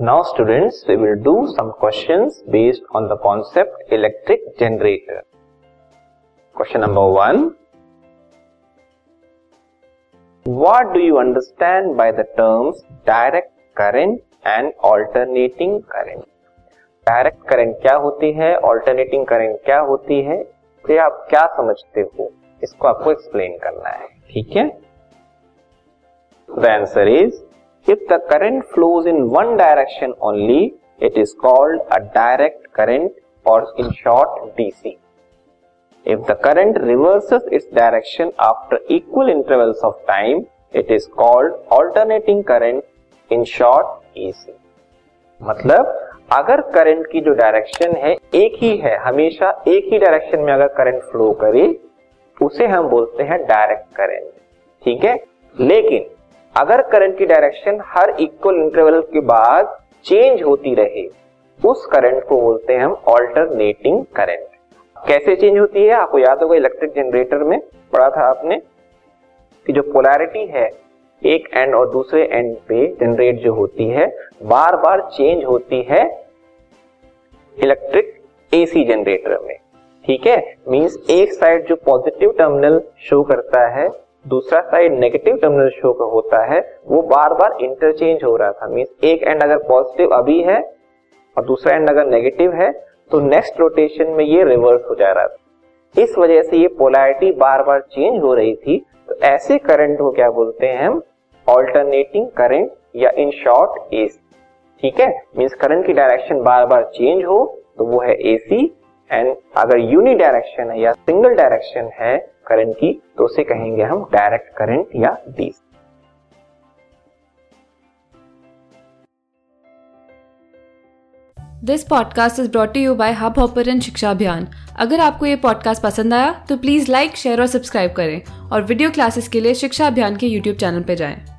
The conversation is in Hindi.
Now students, we will do some questions based on the concept electric generator. Question number one. What do you understand by the terms direct current and alternating current? Direct current क्या होती है ऑल्टरनेटिंग करंट क्या होती है तो आप क्या समझते हो इसको आपको एक्सप्लेन करना है ठीक है the answer is if the current flows in one direction only it is called a direct current और in short DC if the current reverses its direction after equal intervals of time it is called alternating current in short AC मतलब अगर करंट की जो डायरेक्शन है, एक ही है, हमेशा एक ही डायरेक्शन में अगर करंट फ्लो करे, उसे हम बोलते हैं डायरेक्ट करंट ठीक है? लेकिन अगर करंट की डायरेक्शन हर इक्वल इंटरवल के बाद चेंज होती रहे, उस करंट को बोलते हैं हम ऑल्टरनेटिंग करंट कैसे चेंज होती है? आपको याद होगा इलेक्ट्रिक जनरेटर में पढ़ा था आपने कि जो पोलैरिटी है, एक एंड और दूसरे एंड पे जनरेट जो होती है बार बार चेंज होती है इलेक्ट्रिक एसी जनरेटर में. ठीक है? मींस एक साइड जो पॉजिटिव टर्मिनल शो करता है दूसरा साइड नेगेटिव टर्मिनल शो का होता है, वो बार बार इंटरचेंज हो रहा था। मींस एक एंड अगर पॉजिटिव अभी है और दूसरा एंड अगर नेगेटिव है तो नेक्स्ट रोटेशन में ये रिवर्स हो जा रहा था। इस वजह से ये पोलैरिटी बार बार चेंज हो रही थी। तो ऐसे करंट को क्या बोलते हैं हम? ऑल्टरनेटिंग करंट या इन शॉर्ट एसी ठीक है? मीन्स करंट की डायरेक्शन बार बार चेंज हो तो वो है एसी एंड अगर यूनि डायरेक्शन है या सिंगल डायरेक्शन है करंट की तो उसे कहेंगे हम डायरेक्ट करंट या DC this podcast is brought you by Hubhopper शिक्षा अभियान अगर आपको ये पॉडकास्ट पसंद आया तो प्लीज़ लाइक शेयर और सब्सक्राइब करें और वीडियो क्लासेस के लिए शिक्षा अभियान के यूट्यूब चैनल पर जाएँ।